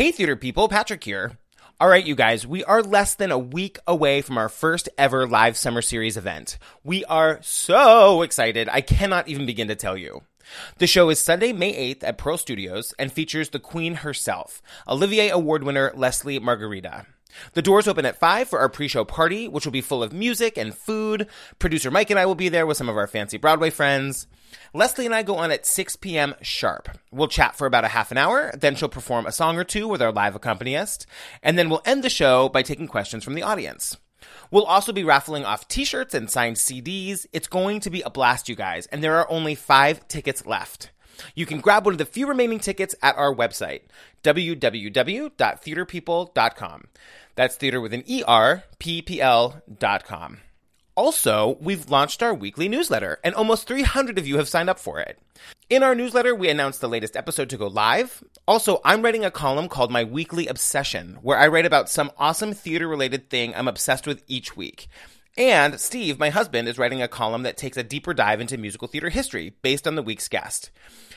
Hey, theater people, Patrick here. All right, you guys, we are less than a week away from our first ever live summer series event. We are so excited, I cannot even begin to tell you. The show is Sunday, May 8th at Pearl Studios and features the Queen herself, Olivier Award winner Lesli Margherita. The doors open at 5 for our pre show party, which will be full of music and food. Producer Mike and I will be there with some of our fancy Broadway friends. Lesli and I go on at 6 p.m. sharp. We'll chat for about a half an hour, then she'll perform a song or two with our live accompanist, and then we'll end the show by taking questions from the audience. We'll also be raffling off t shirts and signed CDs. It's going to be a blast, you guys, and there are only five tickets left. You can grab one of the few remaining tickets at our website, www.theaterppl.com. That's theater with an E-R, P-P-L dot com. Also, we've launched our weekly newsletter, and almost 300 of you have signed up for it. In our newsletter, we announce the latest episode to go live. Also, I'm writing a column called My Weekly Obsession, where I write about some awesome theater related thing I'm obsessed with each week. And Steve, my husband, is writing a column that takes a deeper dive into musical theater history based on the week's guest.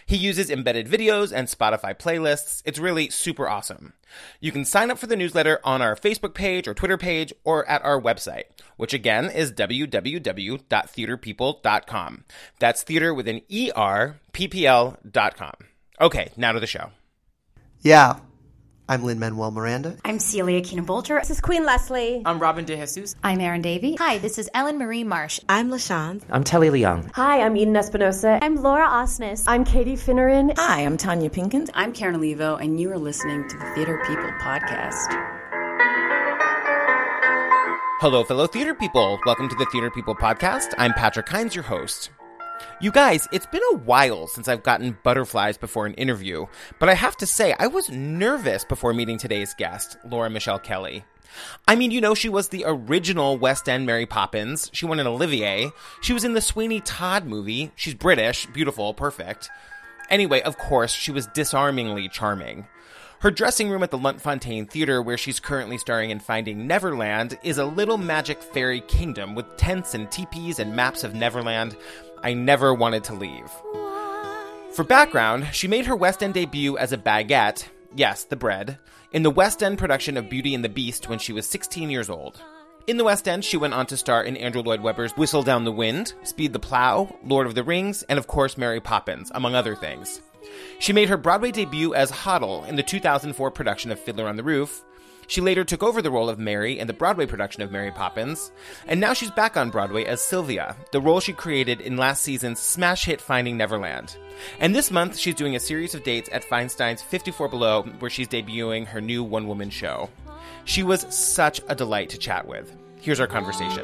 He uses embedded videos and Spotify playlists. It's really super awesome. You can sign up for the newsletter on our Facebook page or Twitter page or at our website, which again is www.theaterppl.com. That's theater with an E-R, P-P-L dot com. Okay, now to the show. Yeah. I'm Lin Manuel Miranda. I'm Celia Keenan Bolger. This is Queen Lesli. I'm Robin De Jesus. I'm Erin Davie. Hi, this is Ellyn Marie Marsh. I'm LaShawn. I'm Telly Leung. Hi, I'm Eden Espinosa. I'm Laura Osnes. I'm Katie Finneran. Hi, I'm Tonya Pinkins. I'm Karen Olivo, and you are listening to the Theater People Podcast. Hello, fellow theater people. Welcome to the Theater People Podcast. I'm Patrick Hinds, your host. You guys, it's been a while since I've gotten butterflies before an interview, but I have to say, I was nervous before meeting today's guest, Laura Michelle Kelly. I mean, you know, she was the original West End Mary Poppins. She won an Olivier. She was in the Sweeney Todd movie. She's British, beautiful, perfect. Anyway, of course, she was disarmingly charming. Her dressing room at the Lunt-Fontanne Theater, where she's currently starring in Finding Neverland, is a little magic fairy kingdom with tents and teepees and maps of Neverland. I never wanted to leave. For background, she made her West End debut as a baguette, yes, the bread, in the West End production of Beauty and the Beast when she was 16 years old. In the West End, she went on to star in Andrew Lloyd Webber's Whistle Down the Wind, Speed the Plow, Lord of the Rings, and of course Mary Poppins, among other things. She made her Broadway debut as Hodel in the 2004 production of Fiddler on the Roof. She later took over the role of Mary in the Broadway production of Mary Poppins, and now she's back on Broadway as Sylvia, the role she created in last season's smash hit Finding Neverland. And this month, she's doing a series of dates at Feinstein's 54 Below, where she's debuting her new one woman show. She was such a delight to chat with. Here's our conversation.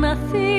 nothing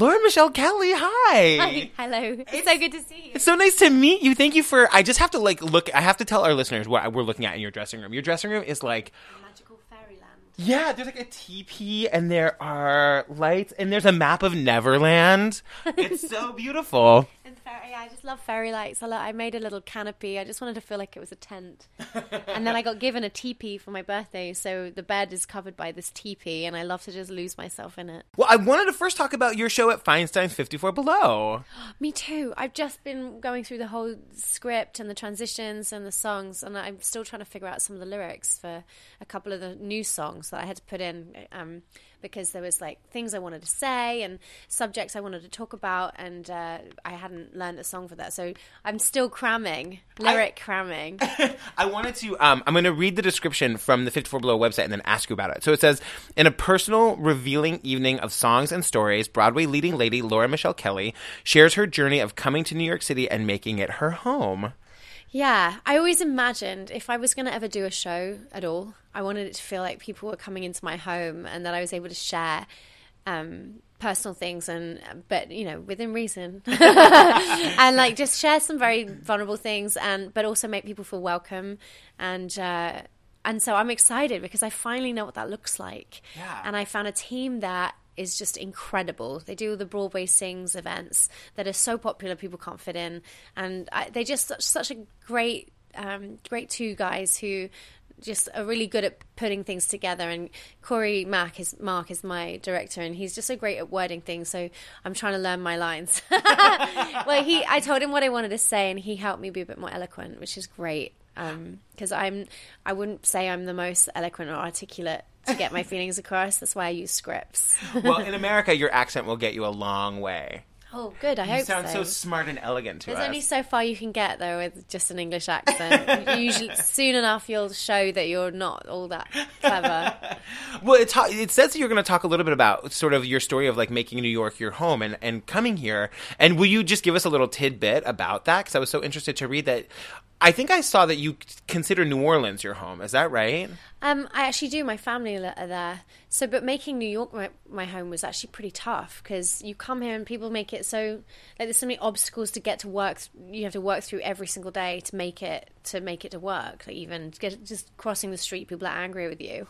Laura Michelle Kelly, hi. Hi, hello. It's so good to see you. It's so nice to meet you. Thank you for. I just have to like look. I have to tell our listeners what we're looking at in your dressing room. Your dressing room is like Magical fairyland. Yeah, there's like a teepee and there are lights and there's a map of Neverland. It's so beautiful. And fairy, I just love fairy lights. I, lo- I made a little canopy. I just wanted to feel like it was a tent. and then I got given a teepee for my birthday, so the bed is covered by this teepee, and I love to just lose myself in it. Well, I wanted to first talk about your show at Feinstein's 54 Below. Me too. I've just been going through the whole script and the transitions and the songs, and I'm still trying to figure out some of the lyrics for a couple of the new songs that I had to put in um, because there was like things I wanted to say and subjects I wanted to talk about, and uh, I hadn't learned a song for that. So I'm still cramming, lyric cramming. I wanted to. Um, I'm going to read the description from the 54 Below website and then ask you about it. So it says, in a personal, revealing evening of songs and stories, Broadway leading lady Laura Michelle Kelly shares her journey of coming to New York City and making it her home. Yeah, I always imagined if I was going to ever do a show at all, I wanted it to feel like people were coming into my home and that I was able to share um, personal things and but you know within reason and like just share some very vulnerable things and but also make people feel welcome and uh, and so I'm excited because I finally know what that looks like Yeah. and I found a team that is just incredible. They do the Broadway Sings events that are so popular, people can't fit in, and I, they just such, such a great, um, great two guys who just are really good at putting things together. And Corey Mack is Mark is my director, and he's just so great at wording things. So I'm trying to learn my lines. well, he I told him what I wanted to say, and he helped me be a bit more eloquent, which is great. Um, because I'm, I wouldn't say I'm the most eloquent or articulate to get my feelings across. That's why I use scripts. well, in America, your accent will get you a long way. Oh, good. I You hope sound so so. smart and elegant to There's us. only so far you can get though with just an English accent. Usually, soon enough, you'll show that you're not all that clever. Well, it, ta- it says that you're going to talk a little bit about sort of your story of like making New York your home and, and coming here. And will you just give us a little tidbit about that? Because I was so interested to read that. I think I saw that you consider New Orleans your home. Is that right? Um, I actually do. My family are there. So, but making New York my, my home was actually pretty tough because you come here and people make it so like there's so many obstacles to get to work. You have to work through every single day to make it to make it to work. Like even get, just crossing the street, people are angry with you,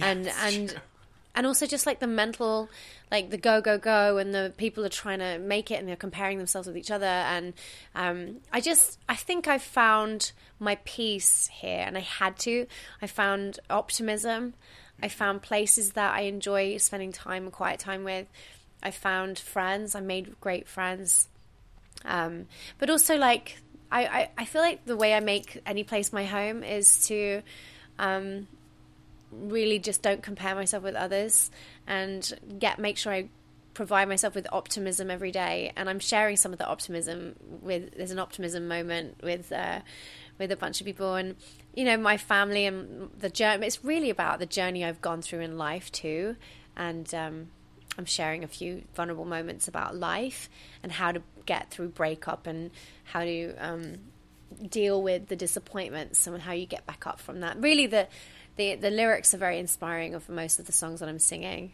and and and also just like the mental like the go go go and the people are trying to make it and they're comparing themselves with each other. And um, i just i think i found my peace here and i had to. I found optimism. I found places that i enjoy spending time and quiet time with. I found friends. I made great friends. Um, but also like I, I, I feel like the way I make any place my home is to um, really just don't compare myself with others and get make sure I provide myself with optimism every day. And I'm sharing some of the optimism with there's an optimism moment with uh, with a bunch of people. And you know my family and the journey it's really about the journey I've gone through in life too. And um, I'm sharing a few vulnerable moments about life and how to get through breakup and how to um, deal with the disappointments and how you get back up from that. Really, the the the lyrics are very inspiring of most of the songs that I'm singing.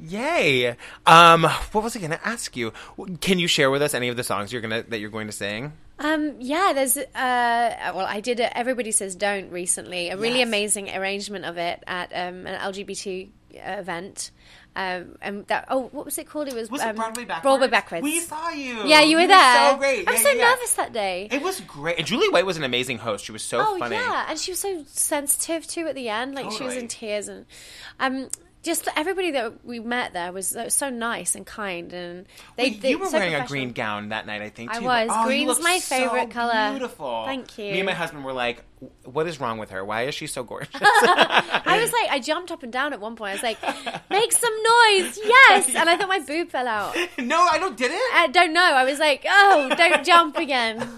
Yay! Um, what was I going to ask you? Can you share with us any of the songs you're gonna that you're going to sing? Um, yeah, there's uh, well, I did a Everybody Says Don't recently, a really Yes. amazing arrangement of it at um, an LGBT event. Um, and that oh, what was it called? It was, Was um, it Broadway backwards? Broadway backwards. We saw you. yeah, you were were there. So great. I Yeah, was so yeah, yeah. nervous that day. It was great. And Julie White was an amazing host. She was so Oh funny. yeah, and she was so sensitive too at the end. Like she was in tears, and um, just everybody that we met there was so nice and kind, and they. They you were so wearing a green gown that night, I think. I Too. was. Oh, Green's my so favorite colour. Beautiful. Thank you. Me and my husband were like, "What is wrong with her? Why is she so gorgeous?" I was like, I jumped up and down at one point. I was like, "Make some noise, yes!" And I thought my boob fell out. no, I don't. Did it? I don't know. I was like, "Oh, don't jump again."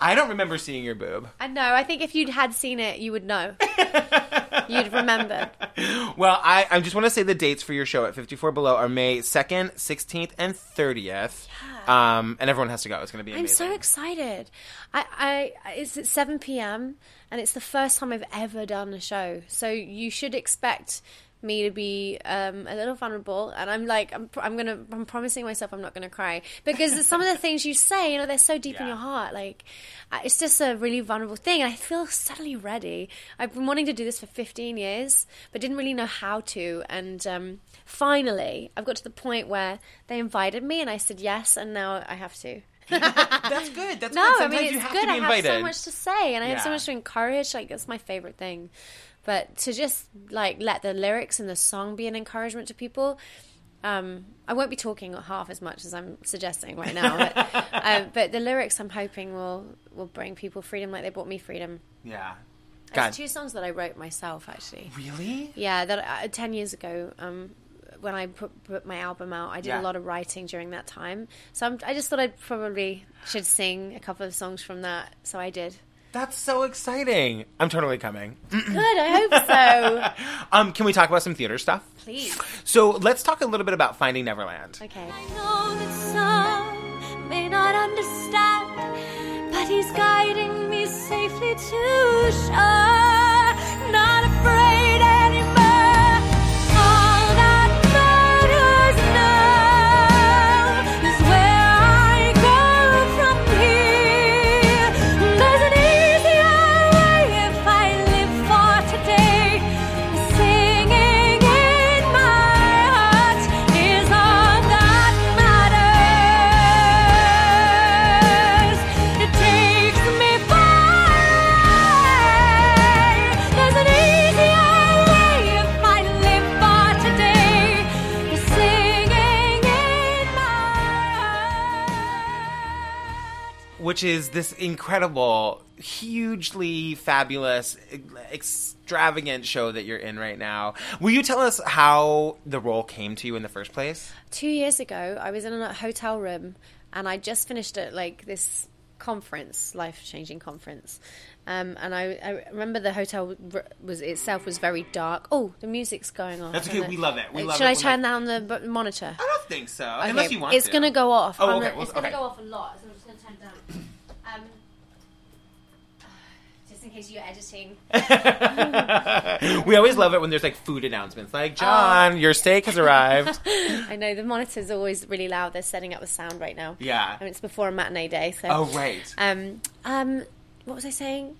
I don't remember seeing your boob. I know. I think if you'd had seen it, you would know. You'd remember. Well, I, I just want to say the dates for your show at 54 Below are May 2nd, 16th, and 30th. Yeah. Um, and everyone has to go. It's going to be I'm so excited. I, I it's at 7 p.m. and it's the first time I've ever done a show. So you should expect me to be um, a little vulnerable and I'm like I'm, I'm gonna I'm promising myself I'm not gonna cry because some of the things you say you know they're so deep in your heart like uh, it's just a really vulnerable thing and I feel suddenly ready I've been wanting to do this for 15 years but didn't really know how to and um, finally I've got to the point where they invited me and I said yes and now I have to That's good. That's no, good. I Sometimes mean you it's have good. I have so much to say, and I have so much to encourage. Like that's my favorite thing. But to just like let the lyrics and the song be an encouragement to people. Um, I won't be talking half as much as I'm suggesting right now, but, um, but the lyrics I'm hoping will will bring people freedom, like they brought me freedom. yeah. There's God. two songs that I wrote myself, actually. Really? Yeah, that uh, ten years ago, um, when I put, put my album out, I did Yeah. a lot of writing during that time. So I'm, I just thought I probably should sing a couple of songs from that. So I did. That's so exciting. I'm totally coming. Good, I hope so. Um, can we talk about some theater stuff? Please. So let's talk a little bit about Finding Neverland. Okay. I know that some may not understand, but he's guiding me safely to shore. Which is this incredible, hugely fabulous, extravagant show that you're in right now. Will you tell us how the role came to you in the first place? Two years ago, I was in a hotel room and I just finished at like this conference, life changing conference. Um, and I, I remember the hotel was itself was very dark. Oh, the music's going on. That's okay, we love it. We Uh, love Should it I turn like- down the monitor? I don't think so. Okay, Unless you want it's to. gonna go off. Oh, okay, well, it's gonna go off a lot, just gonna turn it down. Um, just in case you're editing. we always love it when there's like food announcements, like John, your steak has arrived. I know the monitor's always really loud. They're setting up the sound right now. Yeah. and it's before a matinee day. So. Oh right. Um. Um. What was I saying?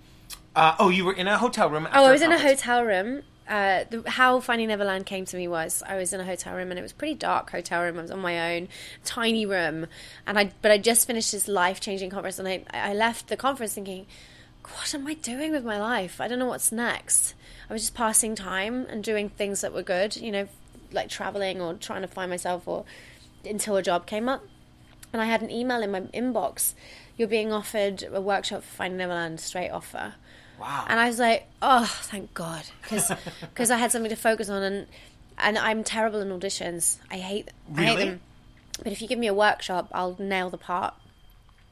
Uh, oh, you were in a hotel room. Oh, I was in a hotel room. Uh, the, how Finding Neverland came to me was I was in a hotel room and it was pretty dark hotel room. I was on my own, tiny room, and I but I just finished this life changing conference and I I left the conference thinking, what am I doing with my life? I don't know what's next. I was just passing time and doing things that were good, you know, like traveling or trying to find myself or until a job came up. And I had an email in my inbox. You're being offered a workshop for Finding Neverland, straight offer. Wow. And I was like, oh, thank God, because I had something to focus on, and and I'm terrible in auditions. I hate I hate Really? them. But if you give me a workshop, I'll nail the part.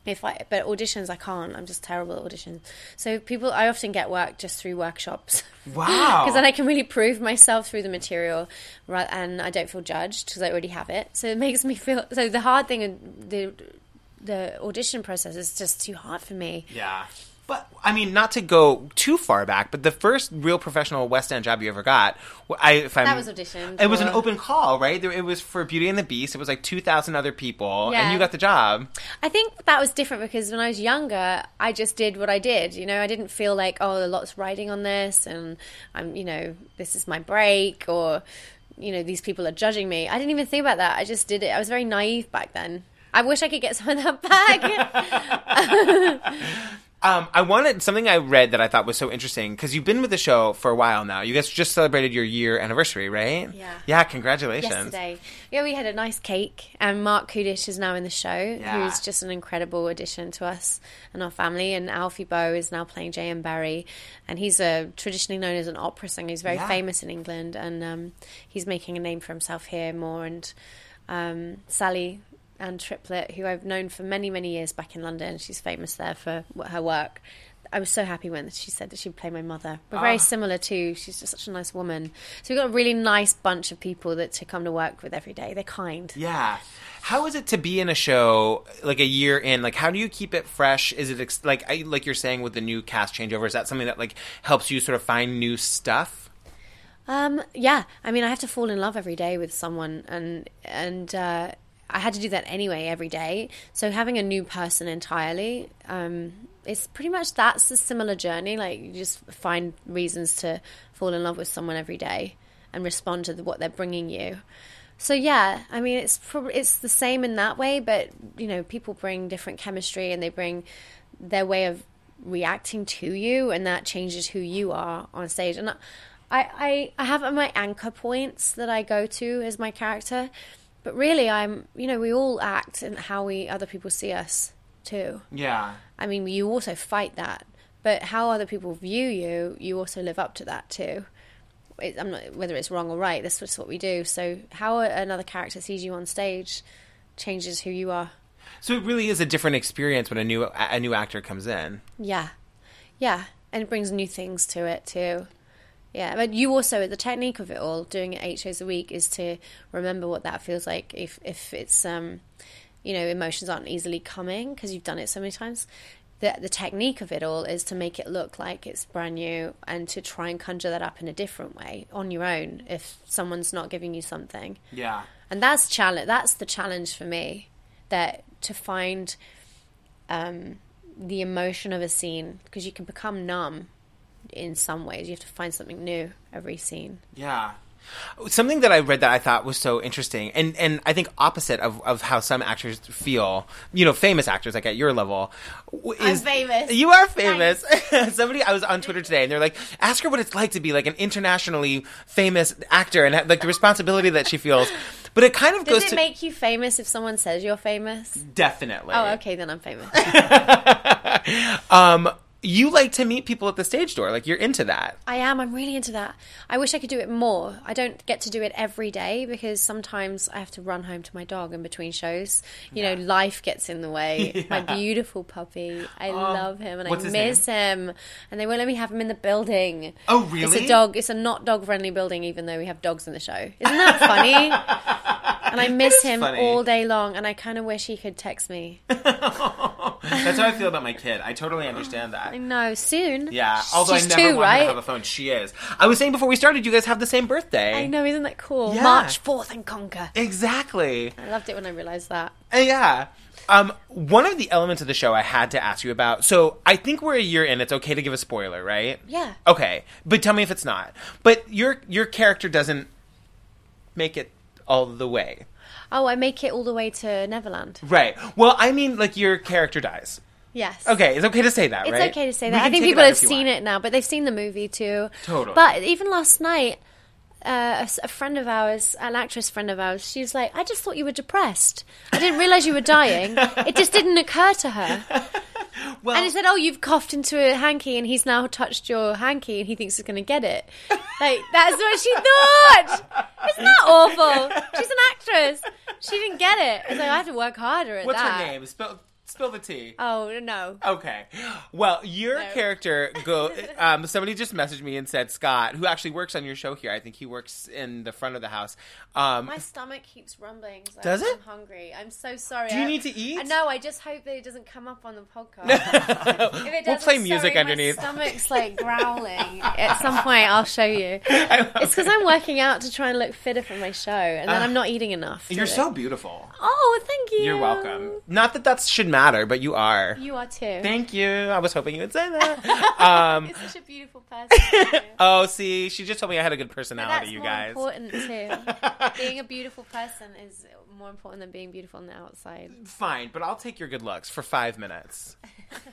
If I but auditions, I can't. I'm just terrible at auditions. So people, I often get work just through workshops. Wow. Because then I can really prove myself through the material, right? And I don't feel judged because I already have it. So it makes me feel. So the hard thing, in the the audition process is just too hard for me. Yeah. But I mean, not to go too far back, but the first real professional West End job you ever got, I if I'm, That was auditioned It was an open call, right? There, it was for Beauty and the Beast. It was like two thousand other people, and you got the job. I think that was different because when I was younger, I just did what I did. You know, I didn't feel like, oh, a lot's riding on this, and I'm, you know, this is my break, or, you know, these people are judging me. I didn't even think about that. I just did it. I was very naive back then. I wish I could get some of that back. Um, I wanted something I read that I thought was so interesting because you've been with the show for a while now. You guys just celebrated your year anniversary, right? Yeah. Yeah. Congratulations. Yesterday, yeah, we had a nice cake, and Marc Kudisch is now in the show, Yeah. who's just an incredible addition to us and our family. And Alfie Boe is now playing J.M. Barrie, and he's a traditionally known as an opera singer. He's very Yeah. famous in England, and um, he's making a name for himself here more. And um, Sally Ann Triplett, who I've known for many, many years back in London, she's famous there for her work. I was so happy when she said that she'd play my mother. We're very similar too. She's just such a nice woman. So we've got a really nice bunch of people that to come to work with every day. They're kind. Yeah. How is it to be in a show like a year in? Like, how do you keep it fresh? Is it ex- like I, like you're saying with the new cast changeover? Is that something that like helps you sort of find new stuff? Um, yeah, I mean, I have to fall in love every day with someone, and and uh, I had to do that anyway every day. So having a new person entirely, um, it's pretty much that's a similar journey. Like you just find reasons to fall in love with someone every day and respond to the, what they're bringing you. So yeah, I mean, it's probably it's the same in that way, but you know, people bring different chemistry and they bring their way of reacting to you, and that changes who you are on stage. And I, I, I have my anchor points that I go to as my character, but really, I'm you know, we all act and how we other people see us too. Yeah. I mean, you also fight that, but how other people view you, you also live up to that too. It, I'm not whether it's wrong or right. That's just what we do. So how another character sees you on stage changes who you are. So it really is a different experience when a new a new actor comes in. Yeah, yeah, and it brings new things to it too. Yeah, but you also the technique of it all, doing it eight shows a week, is to remember what that feels like. If if it's um, you know, emotions aren't easily coming because you've done it so many times. The the technique of it all is to make it look like it's brand new and to try and conjure that up in a different way on your own. If someone's not giving you something, Yeah. and that's challenge. That's the challenge for me. That to find um, the emotion of a scene because you can become numb in some ways. You have to find something new every scene. Yeah. Something that I read that I thought was so interesting, and, and I think opposite of, of how some actors feel, you know, famous actors like at your level, w- I'm is famous. You are famous. Somebody I was on Twitter today, and they're like, ask her what it's like to be like an internationally famous actor and like the responsibility that she feels. But it kind of Does goes it to make you famous if someone says you're famous? definitely. Oh, okay, then I'm famous. Um, you like to meet people at the stage door, like you're into that. I am. I'm really into that. I wish I could do it more. I don't get to do it every day because sometimes I have to run home to my dog in between shows. You know, life gets in the way. My beautiful puppy. I um, love him and I miss him. And they won't let me have him in the building. Oh, really? It's a dog. It's a not dog friendly building, even though we have dogs in the show. Isn't that funny? and I miss him funny. all day long. And I kind of wish he could text me. That's how I feel about my kid. I totally understand that. I know. Soon. Yeah, although She's I never two, want her right? to have a phone. She is. I was saying before we started, you guys have the same birthday. I know. Isn't that cool? Yeah. March fourth and conquer. Exactly. I loved it when I realized that. Uh, Yeah. Um, one of the elements of the show I had to ask you about. So I think we're a year in. It's okay to give a spoiler, right? Yeah. Okay, but tell me if it's not. But your your character doesn't make it all the way, Oh, I make it all the way to Neverland. right? Well, I mean, like your character dies. Yes. Okay, it's okay to say that, It's right? okay to say We that. I can think take people out have if you seen want. it now, but they've seen the movie too. Totally. But even last night, uh, a s- a, friend of ours, an actress friend of ours, she was like, "I just thought you were depressed. I didn't realize you were dying. it just didn't occur to her." Well, And he said, "Oh, you've coughed into a hanky, and he's now touched your hanky, and he thinks he's going to get it." Like that's what she thought. Isn't that awful? She's an actress. She didn't get it. I was like, I have to work harder at what's that. her name? Spill spill the tea. Oh no. Okay. Well, your No. character go. Um, somebody just messaged me and said Scott, who actually works on your show here. I think he works in the front of the house. Um, My stomach keeps rumbling. So Does I'm it? hungry. I'm so sorry. Do you I- need to eat? I know. I just hope that it doesn't come up on the podcast. if it we'll doesn't, play music sorry, underneath. My stomach's like growling. At some point, I'll show you. It's because I'm working out to try and look fitter for my show, and then I'm not eating enough. You're to- so beautiful. Oh, thank you. You're welcome. Not that that should matter, but you are. You are too. Thank you. I was hoping you would say that. um, You're such a beautiful person. oh, see, she just told me I had a good personality, That's you more guys. important too. being a beautiful person is more important than being beautiful on the outside. Fine, but I'll take your good looks for five minutes.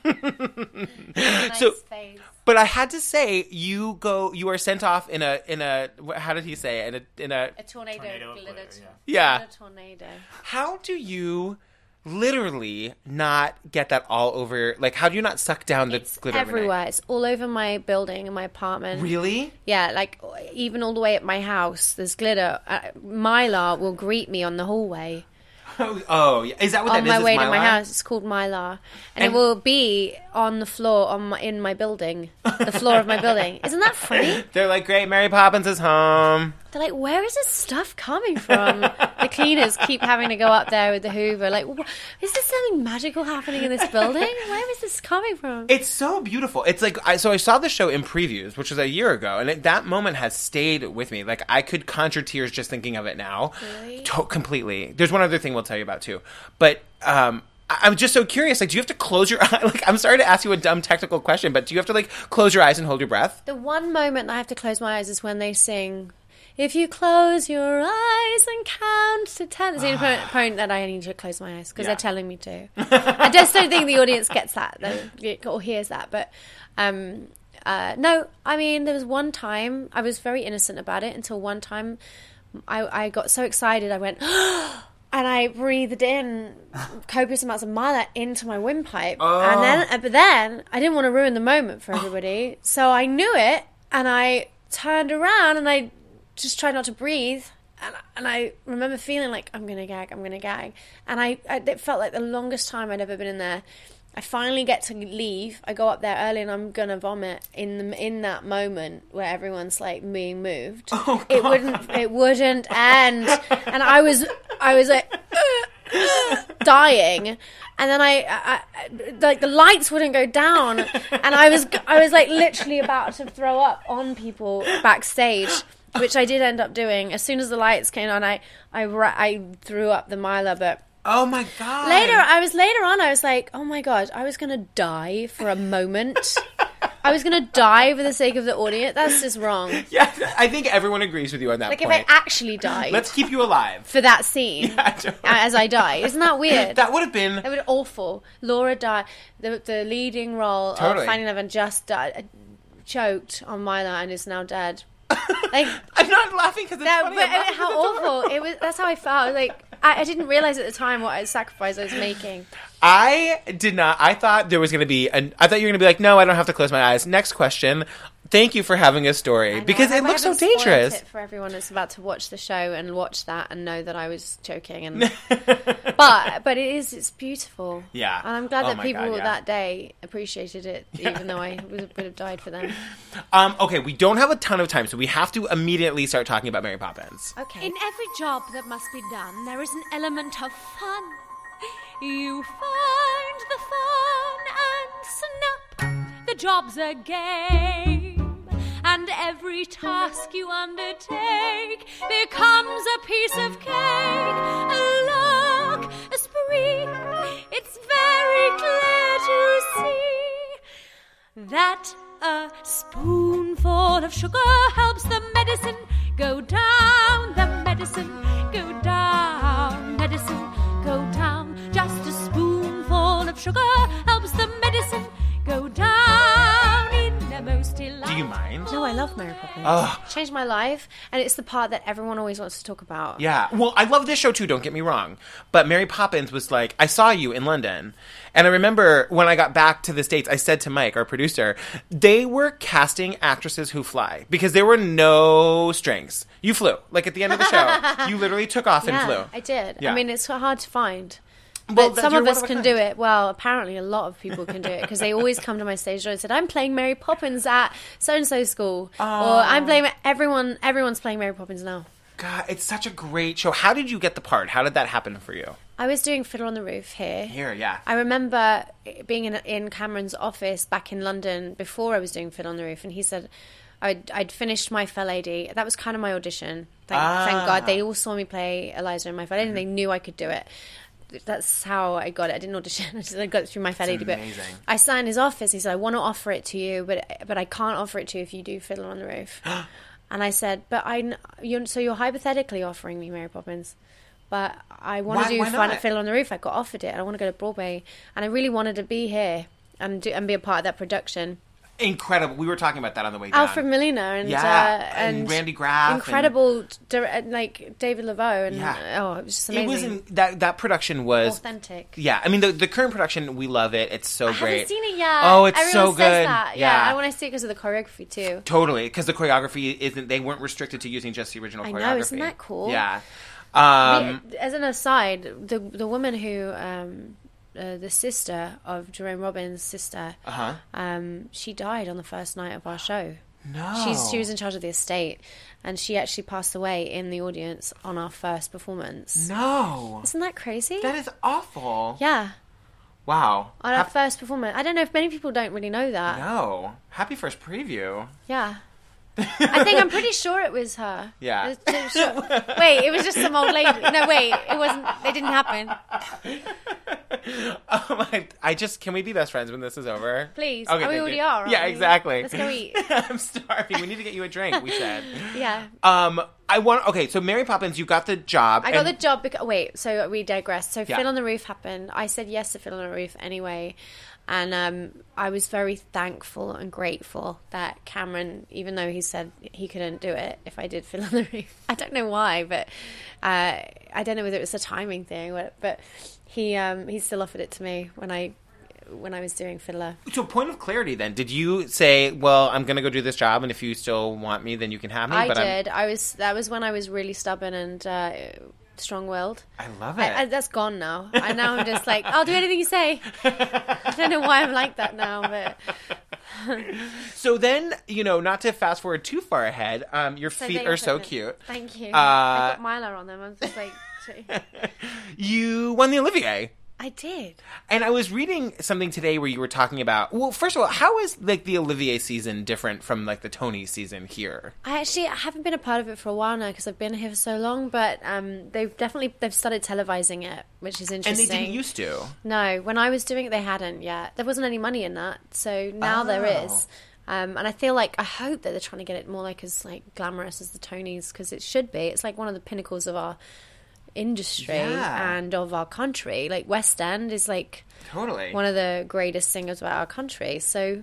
Nice So- face. But I had to say, you go. You are sent off in a in a. How did he say it? In a in a. A tornado, Tornado glitter. glitter, yeah. Yeah. Glitter tornado. How do you literally not get that all over? Like, how do you not suck down the It's glitter everywhere. It's all over my building and my apartment. Really? Yeah, like even all the way at my house, there's glitter. Uh, Mylar will greet me on the hallway Oh, oh, yeah. is that what on that my is? Way to my house. It's called Mylar, and, And- it will be on the floor on my, in my building, the floor of my building. Isn't that funny? They're like, great, Mary Poppins is home. They're like, where is this stuff coming from? the cleaners keep having to go up there with the Hoover. Like, is there something magical happening in this building? Where is this coming from? It's so beautiful. It's like I so I saw the show in previews, which was a year ago, and it, that moment has stayed with me. Like I could conjure tears just thinking of it now. Really? To- completely. There's one other thing we'll tell you about too, but um. I'm just so curious. Like, do you have to close your eye? Like, I'm sorry to ask you a dumb technical question, but do you have to like close your eyes and hold your breath? The one moment I have to close my eyes is when they sing. If you close your eyes and count to ten, there's the only point, point that I need to close my eyes because Yeah. they're telling me to. I just don't think the audience gets that though, or hears that. But um, uh, no, I mean there was one time I was very innocent about it until one time I, I got so excited I went. And I breathed in copious amounts of mylar into my windpipe, and then, uh, but then I didn't want to ruin the moment for everybody, so I knew it, and I turned around and I just tried not to breathe, and and I remember feeling like I'm gonna gag, I'm gonna gag, and I, I it felt like the longest time I'd ever been in there. I finally get to leave. I go up there early and I'm gonna vomit in the in that moment where everyone's like being moved. Oh, it wouldn't it wouldn't end, and I was I was like dying, and then I, I, I like the lights wouldn't go down, and I was I was like literally about to throw up on people backstage. Which I did end up doing. As soon as the lights came on, I I, I threw up the Mylar, but Oh my god! later I was later on I was like, oh my god, I was gonna die for a moment. I was gonna die for the sake of the audience. That's just wrong. yeah, I think everyone agrees with you on that Like if. I actually died Let's keep you alive. for that scene don't- as I die, isn't that weird? That would have been That would awful. Laura died. The the leading role Totally. of Finding Love and just died, choked on Mylar and is now dead. Like I'm not laughing because it's that, funny. but I'm how awful! It was. That's how I felt. Like I, I didn't realize at the time what a sacrifice I was making. I did not. I thought there was going to be. An, I thought you were going to be like, no, I don't have to close my eyes. Next question. Thank you for having a story because I it looks so dangerous. It for everyone that's about to watch the show and watch that and know that I was joking. And but but it is. It's beautiful. Yeah. and I'm glad Oh that people God, yeah. that day appreciated it, even though I was, would have died for them. Um, okay, we don't have a ton of time, so we have to immediately start talking about Mary Poppins. Okay. In every job that must be done, there is an element of fun. You find the fun and snap. The job's a game, and every task you undertake becomes a piece of cake. A look, a spree. It's very clear to see that a spoonful of sugar helps the medicine go down. The medicine go down. Medicine go down. Just a spoonful of sugar helps the medicine go down Do you mind? No, I love Mary Poppins. Ugh. Changed my life, and it's the part that everyone always wants to talk about. Yeah. Well, I love this show too, don't get me wrong. But Mary Poppins was like, I saw you in London. And I remember when I got back to the States, I said to Mike, our producer, they were casting actresses who fly because there were no strings. You flew. Like at the end of the show, you literally took off and Yeah, flew. I did. Yeah. I mean, it's hard to find. Well, But some of us a can kind. do it. Well, apparently a lot of people can do it because they always come to my stage door and said, "I'm playing Mary Poppins at so and so school," or "I'm playing everyone. Everyone's playing Mary Poppins now." God, it's such a great show. How did you get the part? How did that happen for you? I was doing Fiddle on the Roof here. Here, yeah. I remember being in, in Cameron's office back in London before I was doing Fiddle on the Roof, and he said I'd, I'd finished My Fair Lady. That was kind of my audition. Thank, thank Ah. God. They all saw me play Eliza in My Fair Lady, and they knew I could do it. That's how I got it. I didn't audition. I just I got it through My Fair Lady. But. I sat in his office. He said, "I want to offer it to you, but but I can't offer it to you if you do Fiddle on the Roof." and I said, "But I, you're, so you're hypothetically offering me Mary Poppins." But I want Why- to do why not? at Fiddle on the Roof. I got offered it. I want to go to Broadway, and I really wanted to be here and do, and be a part of that production. Incredible. We were talking about that on the way down. Alfred Molina and Yeah, uh, and and, Randy Graff incredible, dir- uh, like David Leveaux, and Yeah. oh, it was just It amazing, was in, that that production was authentic. Yeah, I mean the the current production we love it. It's so I great. haven't seen it yet. Oh, it's Everyone so says good. That. Yeah, I want to see it because of the choreography too. Totally, because the choreography isn't. They weren't restricted to using just the original I choreography. know, isn't that cool? Yeah. Um, Me- As an aside, the the woman who, um, uh, the sister of Jerome Robbins' sister, uh-huh. um, she died on the first night of our show. No. She's she was in charge of the estate, and she actually passed away in the audience on our first performance. No. Isn't that crazy? That is awful. yeah, Wow. on our first performance. I don't know if many people don't really know that. no. Happy first preview. Yeah. I think I'm pretty sure it was her. Yeah. I was Wait, it was just some old lady. No, wait, it wasn't. It didn't happen. Oh my! I just can we be best friends when this is over? Please. Okay, Oh, we already you. are, Yeah, we? exactly. Let's go eat. I'm starving. We need to get you a drink. We said. Yeah. Um, I want. Okay, so Mary Poppins, you got the job. I got and- the job because wait, so we digress. So Yeah. Fiddle on the Roof happened. I said yes to Fiddle on the Roof anyway, and um, I was very thankful and grateful that Cameron, even though he said he couldn't do it if I did Fiddle on the Roof, I don't know why, but uh, I don't know whether it was a timing thing, but- he um, he still offered it to me when I when I was doing Fiddler. So, point of clarity then, did you say, well, I'm going to go do this job, and if you still want me, then you can have me? I but I'm- did. I was that was when I was really stubborn and uh, strong-willed. I love it. I, I, that's gone now. I now I'm just like, I'll do anything you say. I don't know why I'm like that now, but so then, you know, not to fast forward too far ahead, um, your So feet are so cute. Thank you. Uh, I got Mylar on them. I'm just like, You won the Olivier. I did. And I was reading something today where you were talking about. Well, first of all, how is like the Olivier season different from like the Tony season here? I actually haven't been a part of it for a while now because I've been here for so long. But um, they've definitely they've started televising it, which is interesting. And they didn't used to. No, when I was doing it, they hadn't yet. There wasn't any money in that, so now there Oh. is. Um, and I feel like I hope that they're trying to get it more like as like glamorous as the Tonys because it should be. It's like one of the pinnacles of our industry Yeah. and of our country. Like West End is like Totally. one of the greatest singers about our country. So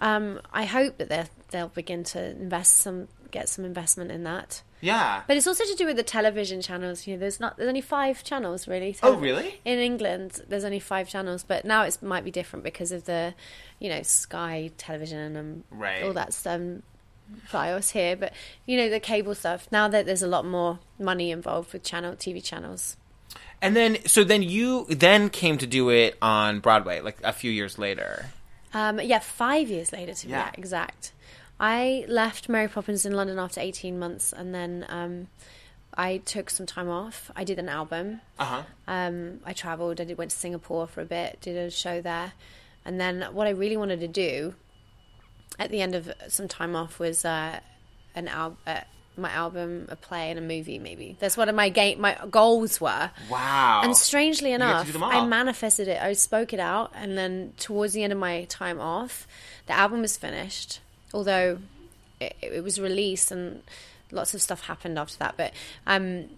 um, I hope that they they'll begin to invest some get some investment in that. Yeah. But it's also to do with the television channels. You know, there's not there's only five channels really. Oh, really? In England, there's only five channels, but now it might be different because of the, you know, Sky Television and Right. all that stuff. Bios here, but you know the cable stuff. Now that there's a lot more money involved with channel TV channels. And then, so then you then came to do it on Broadway, like a few years later. Um, yeah, five years later to be exact. I left Mary Poppins in London after 18 months and then um, I took some time off. I did an album. Uh huh. Um, I travelled, I did, went to Singapore for a bit, did a show there. And then what I really wanted to do at the end of some time off was uh, an al- uh, my album, a play, and a movie. Maybe that's what my game, my goals were. Wow. And strangely enough, do them all. I manifested it. I spoke it out, and then towards the end of my time off, the album was finished. Although it, it was released, and lots of stuff happened after that. But um,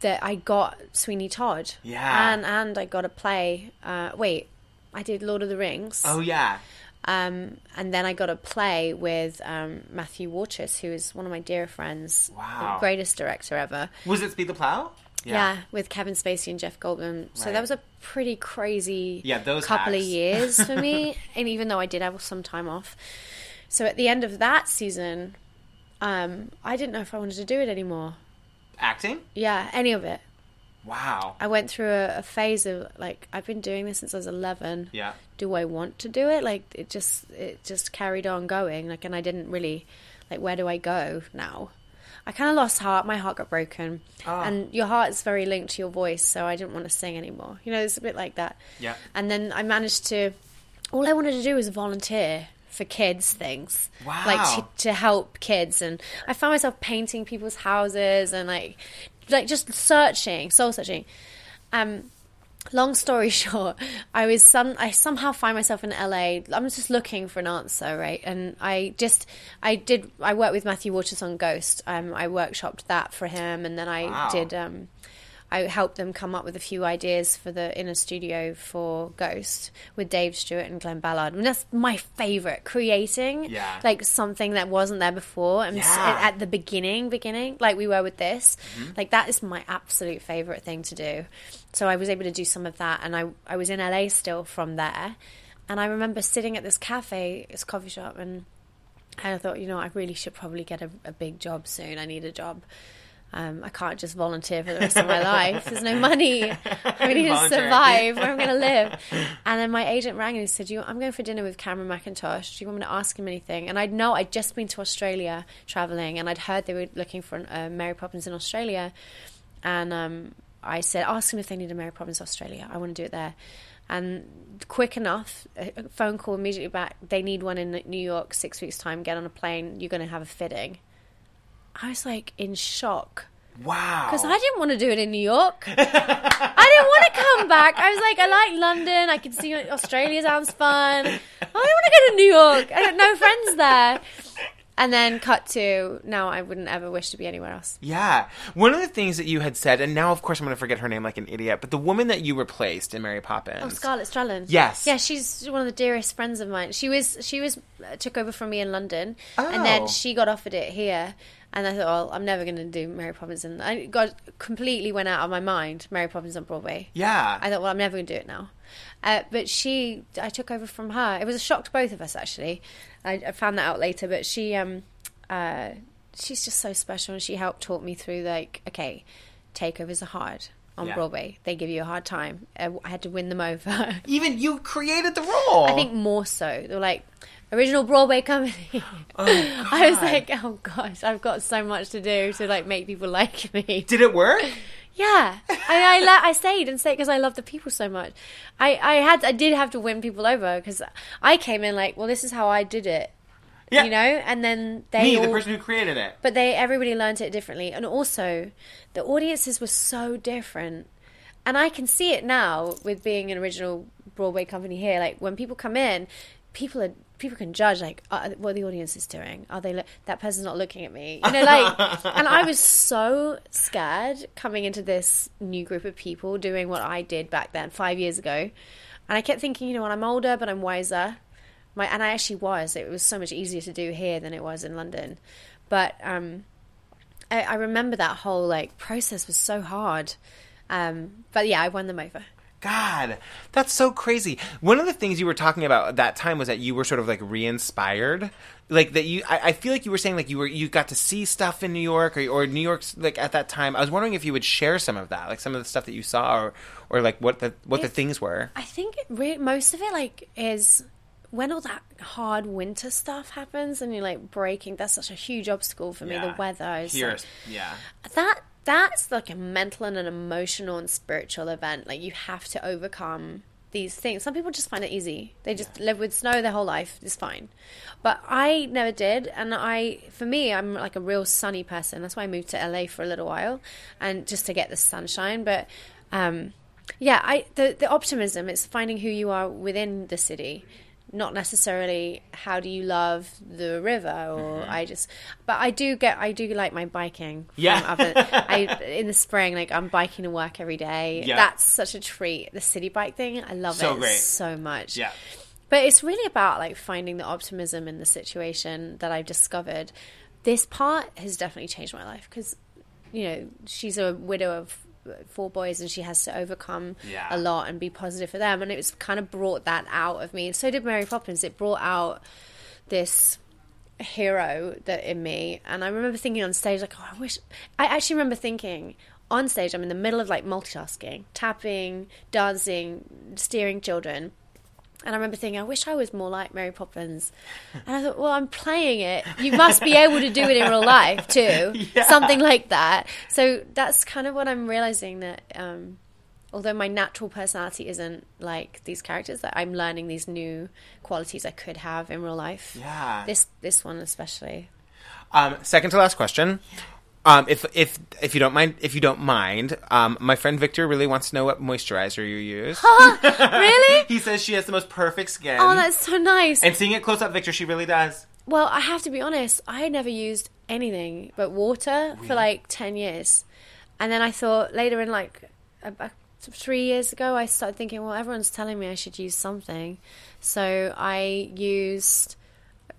that I got Sweeney Todd, Yeah. and and I got a play. Uh, wait, I did Lord of the Rings. oh yeah. Um, and then I got a play with um, Matthew Warchus, who is one of my dear friends, Wow. greatest director ever. Was it Speed the Plow? Yeah. with Kevin Spacey and Jeff Goldblum. So Right. that was a pretty crazy Yeah, those couple of years for me. and even though I did have some time off. So at the end of that season, um, I didn't know if I wanted to do it anymore. Acting? Yeah, any of it. Wow. I went through a, a phase of like I've been doing this since I was 11. Yeah. Do I want to do it? Like it just it just carried on going. Like and I didn't really like where do I go now? I kind of lost heart. My heart got broken, Ah. and your heart is very linked to your voice. So I didn't want to sing anymore. You know, it's a bit like that. Yeah. And then I managed to. All I wanted to do was volunteer for kids things, Wow. like to, to help kids. And I found myself painting people's houses and like, like just searching, soul searching. Um, long story short, I was some I somehow find myself in LA. I'm just looking for an answer, right? And I just I did I worked with Matthew Warchus on Ghost. Um, I workshopped that for him, and then I Wow. did. Um, I helped them come up with a few ideas for the inner studio for Ghost with Dave Stewart and Glen Ballard. I mean, that's my favorite. Creating Yeah. like something that wasn't there before, and Yeah. at the beginning, beginning, like we were with this, Mm-hmm. like that is my absolute favorite thing to do. So I was able to do some of that, and I I was in LA still from there, and I remember sitting at this cafe, this coffee shop, and and I thought, you know, I really should probably get a, a big job soon. I need a job. Um, I can't just volunteer for the rest of my life. There's no money. I need to survive. Where am I going to live? And then my agent rang and he said, "You, I'm going for dinner with Cameron Mackintosh. Do you want me to ask him anything?" And I'd know I'd just been to Australia traveling, and I'd heard they were looking for uh, Mary Poppins in Australia, and um, I said, "Ask them if they need a Mary Poppins Australia. I want to do it there." And quick enough, a a phone call immediately back. They need one in New York. Six weeks time. Get on a plane. You're going to have a fitting. I was like in shock Wow. because I didn't want to do it in New York. I didn't want to come back. I was like, I like London. I can see Australia sounds fun. I don't want to go to New York. I got no friends there. And then cut to now. I wouldn't ever wish to be anywhere else. Yeah. One of the things that you had said, and now of course I'm going to forget her name like an idiot, but the woman that you replaced in Mary Poppins. Oh, Scarlett Strallen. Yes. Yeah, she's one of the dearest friends of mine. She was she was uh, took over from me in London, and then Oh. she got offered it here. And I thought, well, I'm never going to do Mary Poppins, and I got completely went out of my mind. Mary Poppins on Broadway. Yeah. I thought, well, I'm never going to do it now. Uh, but she, I took over from her. It was a shock to both of us, actually. I, I found that out later. But she, um, uh, she's just so special, and she helped talk me through like, okay, takeovers are hard on Yeah. Broadway. They give you a hard time. Uh, I had to win them over. Even you created the role. I think more so. They were like original Broadway comedy. Oh, I was like, oh gosh, I've got so much to do to like make people like me. Did it work? Yeah, I I, la- I stayed and stayed because I love the people so much. I I had I did have to win people over because I came in like, well, this is how I did it, Yeah. you know, and then they Me, all, the person who created it. but they everybody learned it differently, and also the audiences were so different. And I can see it now with being an original Broadway company here. Like when people come in, people are people can judge like uh, what the audience is doing. Are they lo- that person's not looking at me? You know, like. and I was so scared coming into this new group of people doing what I did back then five years ago, and I kept thinking, you know, when I'm older, but I'm wiser. My and I actually was. It was so much easier to do here than it was in London. But um, I, I remember that whole like process was so hard. Um, but yeah, I won them over. God, that's so crazy. One of the things you were talking about at that time was that you were sort of like re-inspired, like that you. I, I feel like you were saying like you were you got to see stuff in New York or, or New York's like at that time. I was wondering if you would share some of that, like some of the stuff that you saw, or or like what the what the things were. I think it re- most of it like is when all that hard winter stuff happens and you're like breaking. That's such a huge obstacle for me. The weather is Here, like- yeah. that that's like a mental and an emotional and spiritual event. Like you have to overcome these things. Some people just find it easy. They just live with snow their whole life. It's fine. But I never did and I for me I'm like a real sunny person. That's why I moved to LA for a little while and just to get the sunshine, but um yeah, I the the optimism it's finding who you are within the city not necessarily how do you love the river or Mm-hmm. I just but I do get I do like my biking Yeah. other, I in the spring like I'm biking to work every day Yeah. that's such a treat the city bike thing I love So it great. so much Yeah. but it's really about like finding the optimism in the situation that I've discovered this part has definitely changed my life because you know she's a widow of four boys and she has to overcome Yeah. a lot and be positive for them. And it was kind of brought that out of me. And so did mary poppins. It brought out this hero that in me. And i remember thinking on stage like oh i wish i actually remember thinking on stage i'm in the middle of like multitasking tapping dancing steering children and I remember thinking, I wish I was more like Mary Poppins. And I thought, well, I'm playing it. You must be able to do it in real life too. Something like that. So that's kind of what I'm realizing that um, although my natural personality isn't like these characters, that I'm learning these new qualities I could have in real life. Yeah. This this one especially. Um, second to last question. Um, if if if you don't mind, if you don't mind, um, my friend Victor really wants to know what moisturizer you use. really? he says she has the most perfect skin. Oh, that's so nice. and seeing it close up, Victor, she really does. Well, I have to be honest, I had never used anything but water for like 10 years. And then I thought later in like about three years ago, I started thinking, well, everyone's telling me I should use something. So I used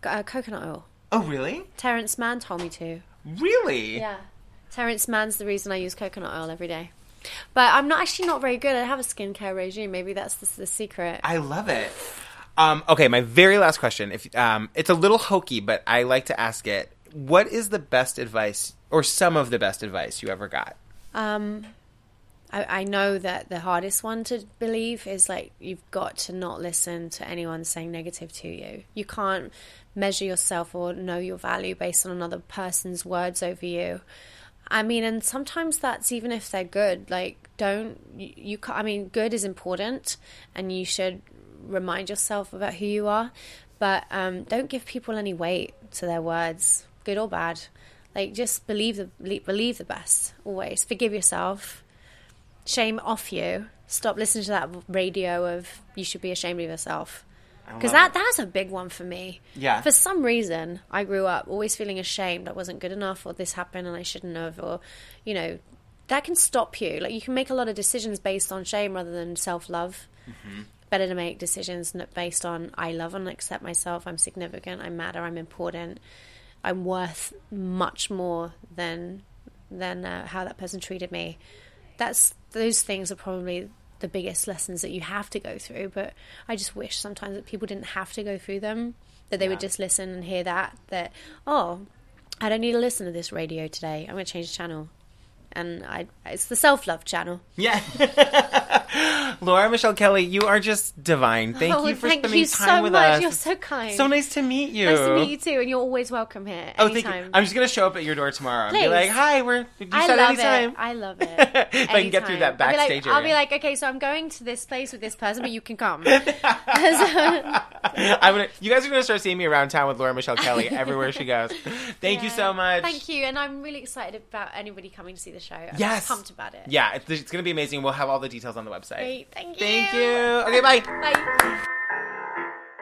uh, coconut oil. Oh, really? Terrence Mann told me to. Really? Yeah. Terrence Mann's the reason I use coconut oil every day. But I'm not actually not very good. I have a skincare regime. Maybe that's the, the secret. I love it. Um, okay, my very last question. If um, it's a little hokey, but I like to ask it. What is the best advice, or some of the best advice you ever got? Um, I, I know that the hardest one to believe is like you've got to not listen to anyone saying negative to you. You can't measure yourself or know your value based on another person's words over you. I mean, and sometimes that's even if they're good. Like, don't you? you I mean, good is important, and you should remind yourself about who you are. But um, don't give people any weight to their words, good or bad. Like, just believe the believe the best always. Forgive yourself shame off you. Stop listening to that radio of you should be ashamed of yourself. Because that that's a big one for me. Yeah. For some reason, I grew up always feeling ashamed. I wasn't good enough, or this happened and I shouldn't have, or you know, that can stop you. Like you can make a lot of decisions based on shame rather than self love. Better to make decisions based on I love and accept myself. I'm significant. I matter. I'm important. I'm worth much more than than uh, how that person treated me. That's those things are probably the biggest lessons that you have to go through. But I just wish sometimes that people didn't have to go through them. That they would just listen and hear that. That oh, I don't need to listen to this radio today. I'm going to change the channel. And I, it's the self love channel. Yeah. Laura Michelle Kelly, you are just divine. Thank Oh, you for thank spending you time so with much. us. You're so kind. So nice to meet you. Nice to meet you too, and you're always welcome here. Oh, thank you. I'm just gonna show up at your door tomorrow and be like, "Hi, we're you I said love anytime." it. I love it. If I can get through that Anytime. I'll be like- backstage I'll be like, okay, so I'm going to this place with this person, but you can come. I'm gonna. You guys are gonna start seeing me around town with Laura Michelle Kelly everywhere she goes. Thank you so much. Thank you, and I'm really excited about anybody coming to see the show. I'm Yes. pumped about it. Yeah, it's, it's gonna be amazing. We'll have all the details on the website. Great, thank you. Thank you. Okay, bye. Bye.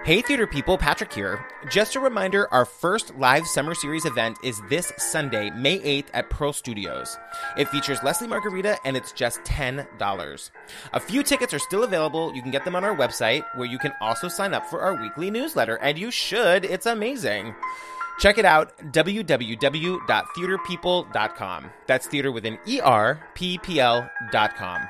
Hey, theater people, Patrick here. Just a reminder our first live summer series event is this Sunday, May 8th at Pearl Studios. It features Lesli Margherita and it's just $10. A few tickets are still available. You can get them on our website, where you can also sign up for our weekly newsletter, and you should. It's amazing. Check it out, www.theaterppl.com. That's theater with an E-R-P-P-L dot com.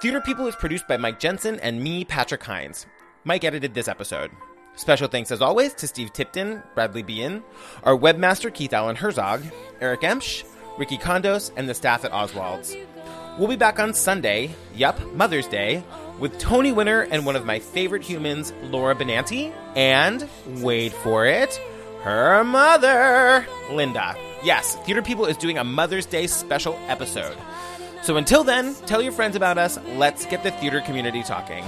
Theater People is produced by Mike Jensen and me, Patrick Hinds. Mike edited this episode. Special thanks, as always, to Steve Tipton, Bradley Bean, our webmaster Keith Allen Herzog, Eric Emsch, Ricky Kondos, and the staff at Oswald's. We'll be back on Sunday, yup, Mother's Day, with Tony Winner and one of my favorite humans, Laura Benanti, and, wait for it, her mother, Linda. Yes, Theater People is doing a Mother's Day special episode. So until then, tell your friends about us. Let's get the theater community talking.